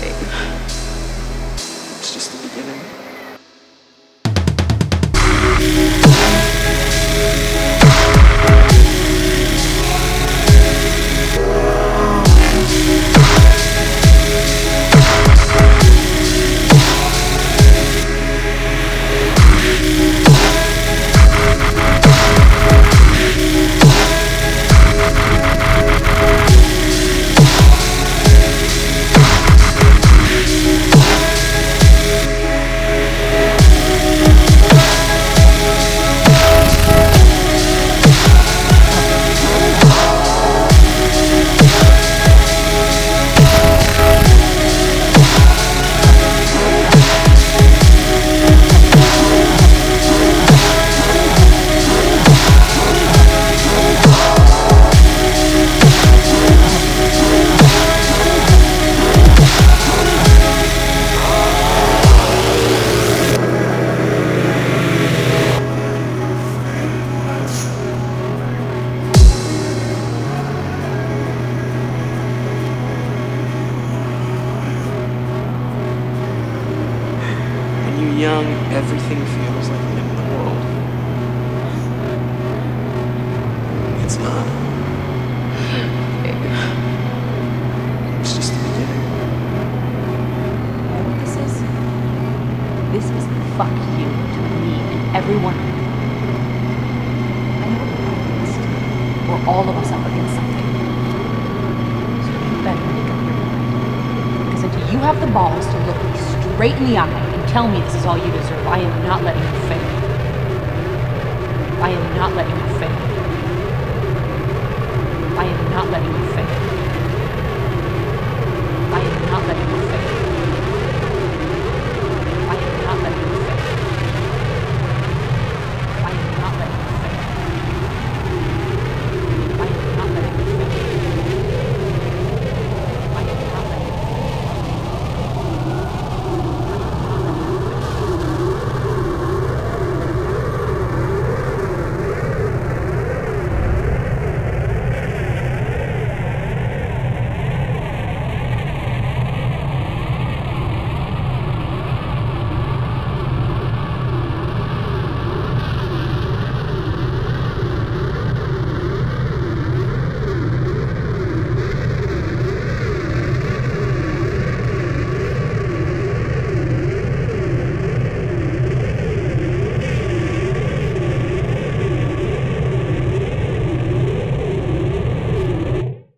Babe. It's just the beginning. Everything feels like the end of the world. It's not. It's just the beginning. This is? This is the fuck you to me and everyone. I know we're up against. We're all of us up against something. So you better make up your mind. Because if you have the balls to look me straight in the eye tell me this is all you deserve, I am not letting you fail. I am not letting you fail. I am not letting you